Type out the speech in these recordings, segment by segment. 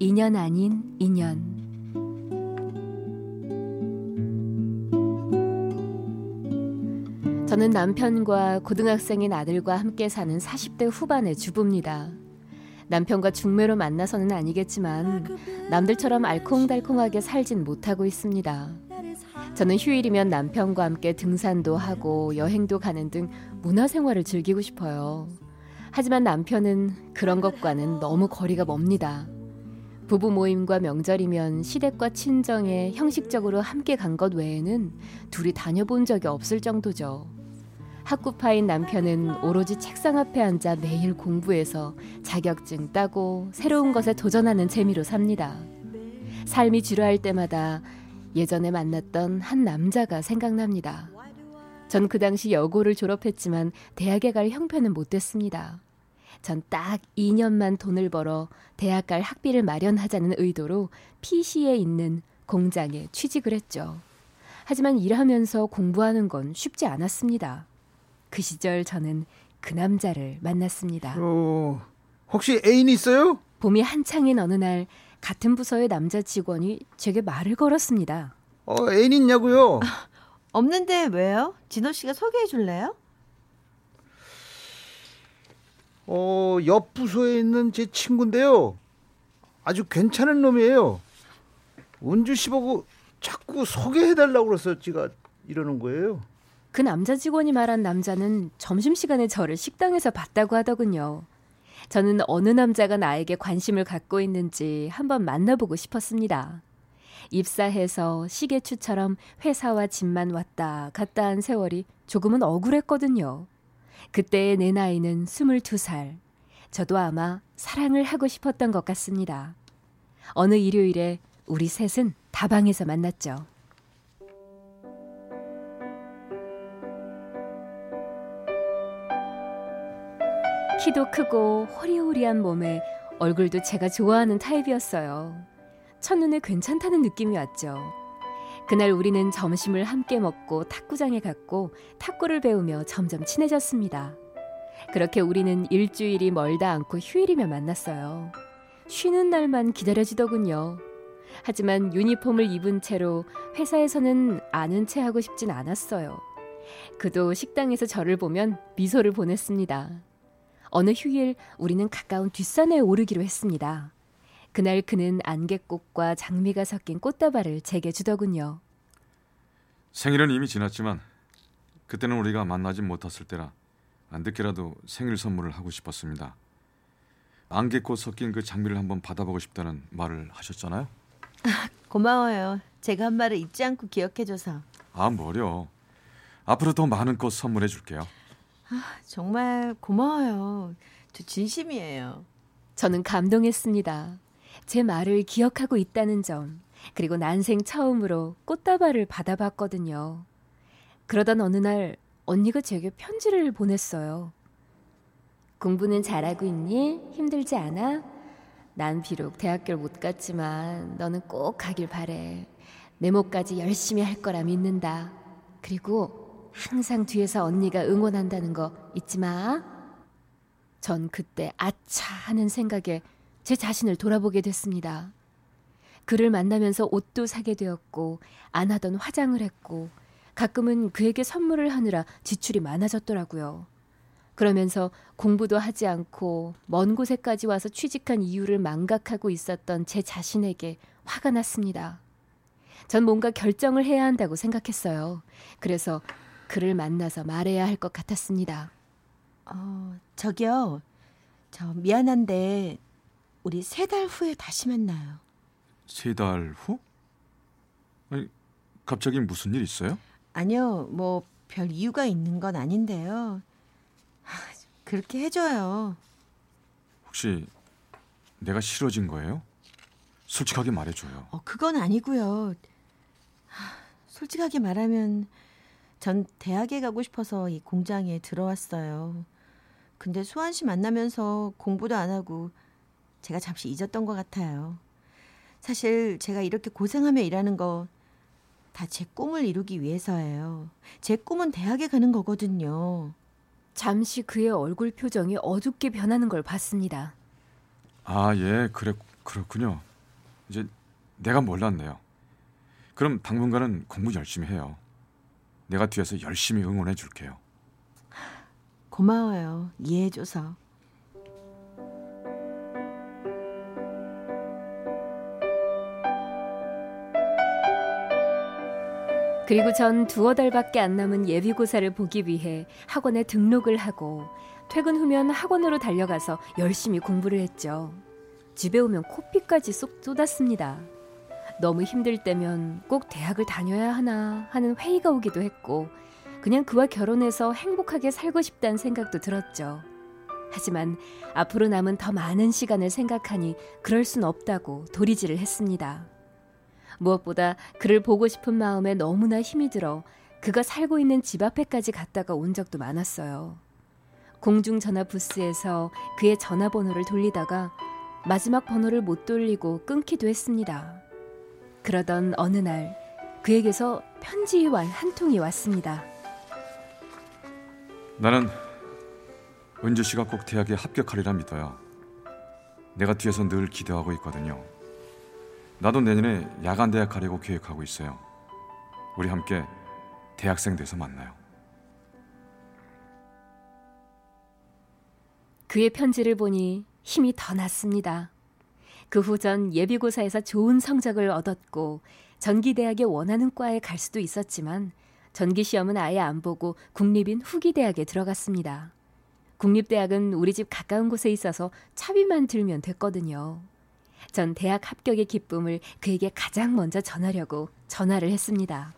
2년 아닌 2년 저는 남편과 고등학생인 아들과 함께 사는 40대 후반의 주부입니다. 남편과 중매로 만나서는 아니겠지만 남들처럼 알콩달콩하게 살진 못하고 있습니다. 저는 휴일이면 남편과 함께 등산도 하고 여행도 가는 등 문화생활을 즐기고 싶어요. 하지만 남편은 그런 것과는 너무 거리가 멉니다. 부부 모임과 명절이면 시댁과 친정에 형식적으로 함께 간 것 외에는 둘이 다녀본 적이 없을 정도죠. 학구파인 남편은 오로지 책상 앞에 앉아 매일 공부해서 자격증 따고 새로운 것에 도전하는 재미로 삽니다. 삶이 지루할 때마다 예전에 만났던 한 남자가 생각납니다. 전 그 당시 여고를 졸업했지만 대학에 갈 형편은 못 됐습니다. 전 딱 2년만 돈을 벌어 대학 갈 학비를 마련하자는 의도로 PC에 있는 공장에 취직을 했죠. 하지만 일하면서 공부하는 건 쉽지 않았습니다. 그 시절 저는 그 남자를 만났습니다. 어, 혹시 애인 있어요? 봄이 한창인 어느 날 같은 부서의 남자 직원이 제게 말을 걸었습니다. 어, 애인 있냐고요? 없는데 왜요? 진호 씨가 소개해 줄래요? 어, 옆 부서에 있는 제 친구인데요. 아주 괜찮은 놈이에요. 은주 씨 보고 자꾸 소개해 달라고 그래서 제가 이러는 거예요. 그 남자 직원이 말한 남자는 점심시간에 저를 식당에서 봤다고 하더군요. 저는 어느 남자가 나에게 관심을 갖고 있는지 한번 만나보고 싶었습니다. 입사해서 시계추처럼 회사와 집만 왔다 갔다 한 세월이 조금은 억울했거든요. 그때의 내 나이는 22살. 저도 아마 사랑을 하고 싶었던 것 같습니다. 어느 일요일에 우리 셋은 다방에서 만났죠. 키도 크고 호리호리한 몸에 얼굴도 제가 좋아하는 타입이었어요. 첫눈에 괜찮다는 느낌이 왔죠. 그날 우리는 점심을 함께 먹고 탁구장에 갔고 탁구를 배우며 점점 친해졌습니다. 그렇게 우리는 일주일이 멀다 않고 휴일이면 만났어요. 쉬는 날만 기다려지더군요. 하지만 유니폼을 입은 채로 회사에서는 아는 체 하고 싶진 않았어요. 그도 식당에서 저를 보면 미소를 보냈습니다. 어느 휴일 우리는 가까운 뒷산에 오르기로 했습니다. 그날 그는 안개꽃과 장미가 섞인 꽃다발을 제게 주더군요. 생일은 이미 지났지만 그때는 우리가 만나지 못했을 때라 안 듣기라도 생일 선물을 하고 싶었습니다. 안개꽃 섞인 그 장미를 한번 받아보고 싶다는 말을 하셨잖아요. 고마워요. 제가 한 말을 잊지 않고 기억해줘서. 아 뭐려. 앞으로 더 많은 꽃 선물해 줄게요. 아, 정말 고마워요. 저 진심이에요. 저는 감동했습니다. 제 말을 기억하고 있다는 점, 그리고 난생 처음으로 꽃다발을 받아봤거든요. 그러던 어느 날 언니가 제게 편지를 보냈어요. 공부는 잘하고 있니? 힘들지 않아? 난 비록 대학교를 못 갔지만 너는 꼭 가길 바래. 내 몫까지 열심히 할 거라 믿는다. 그리고 항상 뒤에서 언니가 응원한다는 거 잊지 마. 전 그때 아차 하는 생각에 제 자신을 돌아보게 됐습니다. 그를 만나면서 옷도 사게 되었고 안 하던 화장을 했고 가끔은 그에게 선물을 하느라 지출이 많아졌더라고요. 그러면서 공부도 하지 않고 먼 곳에까지 와서 취직한 이유를 망각하고 있었던 제 자신에게 화가 났습니다. 전 뭔가 결정을 해야 한다고 생각했어요. 그래서 그를 만나서 말해야 할 것 같았습니다. 어, 저기요. 저 미안한데 우리 세 달 후에 다시 만나요. 세 달 후? 아니 갑자기 무슨 일 있어요? 아니요, 뭐 별 이유가 있는 건 아닌데요. 하, 그렇게 해줘요. 혹시 내가 싫어진 거예요? 솔직하게 말해줘요. 어, 그건 아니고요. 하, 솔직하게 말하면 전 대학에 가고 싶어서 이 공장에 들어왔어요. 근데 수환 씨 만나면서 공부도 안 하고 제가 잠시 잊었던 것 같아요. 사실 제가 이렇게 고생하며 일하는 거 다 제 꿈을 이루기 위해서예요. 제 꿈은 대학에 가는 거거든요. 잠시 그의 얼굴 표정이 어둡게 변하는 걸 봤습니다. 아, 예, 그래, 그렇군요. 이제 내가 몰랐네요. 그럼 당분간은 공부 열심히 해요. 내가 뒤에서 열심히 응원해 줄게요. 고마워요. 이해해줘서. 그리고 전 두어 달밖에 안 남은 예비고사를 보기 위해 학원에 등록을 하고 퇴근 후면 학원으로 달려가서 열심히 공부를 했죠. 집에 오면 코피까지 쏙 쏟았습니다. 너무 힘들 때면 꼭 대학을 다녀야 하나 하는 회의가 오기도 했고 그냥 그와 결혼해서 행복하게 살고 싶다는 생각도 들었죠. 하지만 앞으로 남은 더 많은 시간을 생각하니 그럴 순 없다고 도리지를 했습니다. 무엇보다 그를 보고 싶은 마음에 너무나 힘이 들어 그가 살고 있는 집 앞에까지 갔다가 온 적도 많았어요. 공중전화 부스에서 그의 전화번호를 돌리다가 마지막 번호를 못 돌리고 끊기도 했습니다. 그러던 어느 날 그에게서 편지 한 통이 왔습니다. 나는 은주 씨가 꼭 대학에 합격하리라 믿어요. 내가 뒤에서 늘 기대하고 있거든요. 나도 내년에 야간 대학 가려고 계획하고 있어요. 우리 함께 대학생 돼서 만나요. 그의 편지를 보니 힘이 더 났습니다. 그 후 전 예비고사에서 좋은 성적을 얻었고 전기대학에 원하는 과에 갈 수도 있었지만 전기시험은 아예 안 보고 국립인 후기대학에 들어갔습니다. 국립대학은 우리 집 가까운 곳에 있어서 차비만 들면 됐거든요. 전 대학 합격의 기쁨을 그에게 가장 먼저 전하려고 전화를 했습니다.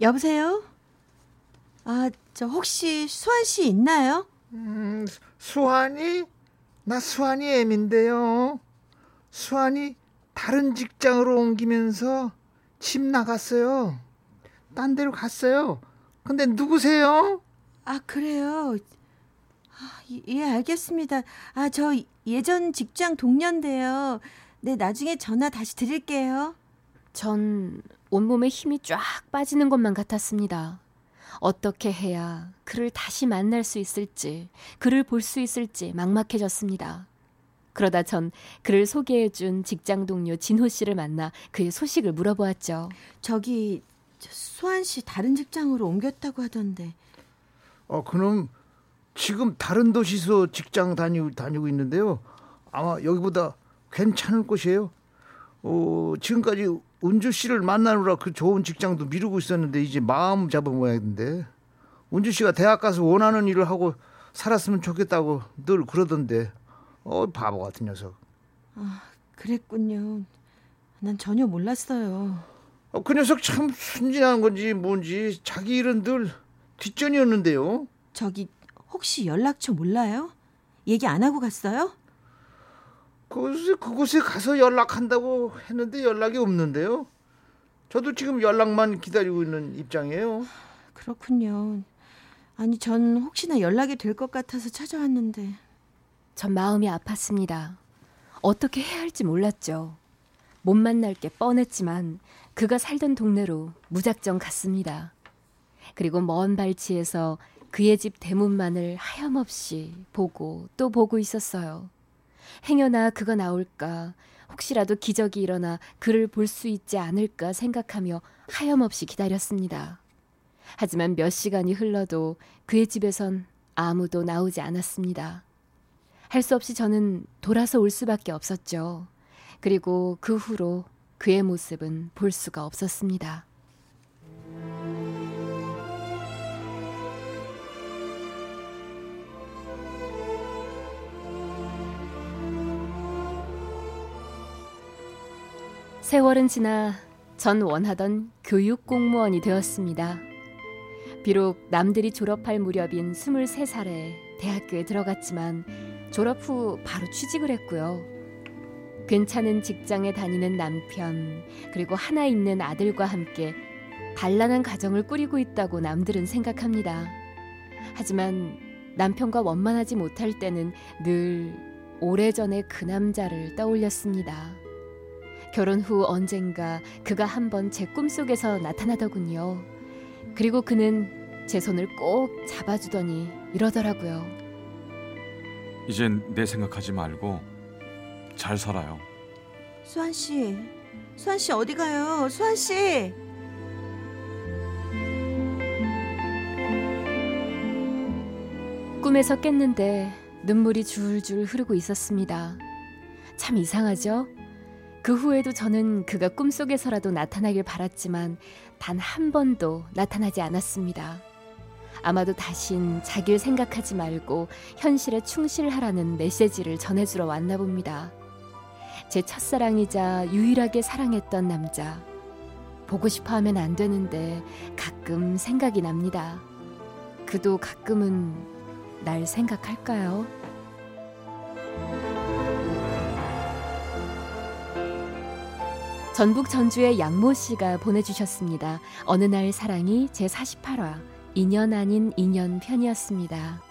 여보세요? 아, 저 혹시 수환 씨 있나요? 음, 수환이? 나 수환이 애인데요. 수환이 다른 직장으로 옮기면서 집 나갔어요. 딴 데로 갔어요. 근데 누구세요? 아, 그래요. 아, 예, 알겠습니다. 아, 저 예전 직장 동료인데요. 네, 나중에 전화 다시 드릴게요. 전 온몸에 힘이 쫙 빠지는 것만 같았습니다. 어떻게 해야 그를 다시 만날 수 있을지, 그를 볼 수 있을지 막막해졌습니다. 그러다 전 그를 소개해준 직장 동료 진호 씨를 만나 그의 소식을 물어보았죠. 저기 수환 씨 다른 직장으로 옮겼다고 하던데. 어, 그럼 지금 다른 도시서 직장 다니고, 다니고 있는데요. 아마 여기보다 괜찮을 곳이에요. 어, 지금까지 은주 씨를 만나느라 그 좋은 직장도 미루고 있었는데 이제 마음 잡은 모양인데 은주 씨가 대학 가서 원하는 일을 하고 살았으면 좋겠다고 늘 그러던데 어 바보 같은 녀석. 아 그랬군요. 난 전혀 몰랐어요. 어, 그 녀석 참 순진한 건지 뭔지 자기 일은 늘 뒷전이었는데요. 저기 혹시 연락처 몰라요? 얘기 안 하고 갔어요? 그곳에, 그곳에 가서 연락한다고 했는데 연락이 없는데요. 저도 지금 연락만 기다리고 있는 입장이에요. 그렇군요. 아니, 전 혹시나 연락이 될 것 같아서 찾아왔는데. 전 마음이 아팠습니다. 어떻게 해야 할지 몰랐죠. 못 만날 게 뻔했지만 그가 살던 동네로 무작정 갔습니다. 그리고 먼 발치에서 그의 집 대문만을 하염없이 보고 또 보고 있었어요. 행여나 그가 나올까, 혹시라도 기적이 일어나 그를 볼 수 있지 않을까 생각하며 하염없이 기다렸습니다. 하지만 몇 시간이 흘러도 그의 집에선 아무도 나오지 않았습니다. 할 수 없이 저는 돌아서 올 수밖에 없었죠. 그리고 그 후로 그의 모습은 볼 수가 없었습니다. 세월은 지나 전 원하던 교육 공무원이 되었습니다. 비록 남들이 졸업할 무렵인 23살에 대학교에 들어갔지만 졸업 후 바로 취직을 했고요. 괜찮은 직장에 다니는 남편, 그리고 하나 있는 아들과 함께 단란한 가정을 꾸리고 있다고 남들은 생각합니다. 하지만 남편과 원만하지 못할 때는 늘 오래전에 그 남자를 떠올렸습니다. 결혼 후 언젠가 그가 한번 제 꿈속에서 나타나더군요. 그리고 그는 제 손을 꼭 잡아주더니 이러더라고요. 이젠 내 생각하지 말고 잘 살아요. 수환 씨, 수환 씨 어디 가요? 수환 씨. 꿈에서 깼는데 눈물이 줄줄 흐르고 있었습니다. 참 이상하죠? 그 후에도 저는 그가 꿈속에서라도 나타나길 바랐지만 단 한 번도 나타나지 않았습니다. 아마도 다신 자기를 생각하지 말고 현실에 충실하라는 메시지를 전해주러 왔나 봅니다. 제 첫사랑이자 유일하게 사랑했던 남자. 보고 싶어 하면 안 되는데 가끔 생각이 납니다. 그도 가끔은 날 생각할까요? 전북 전주의 양모 씨가 보내주셨습니다. 어느 날 사랑이 제 48화 2년 아닌 2년 편이었습니다.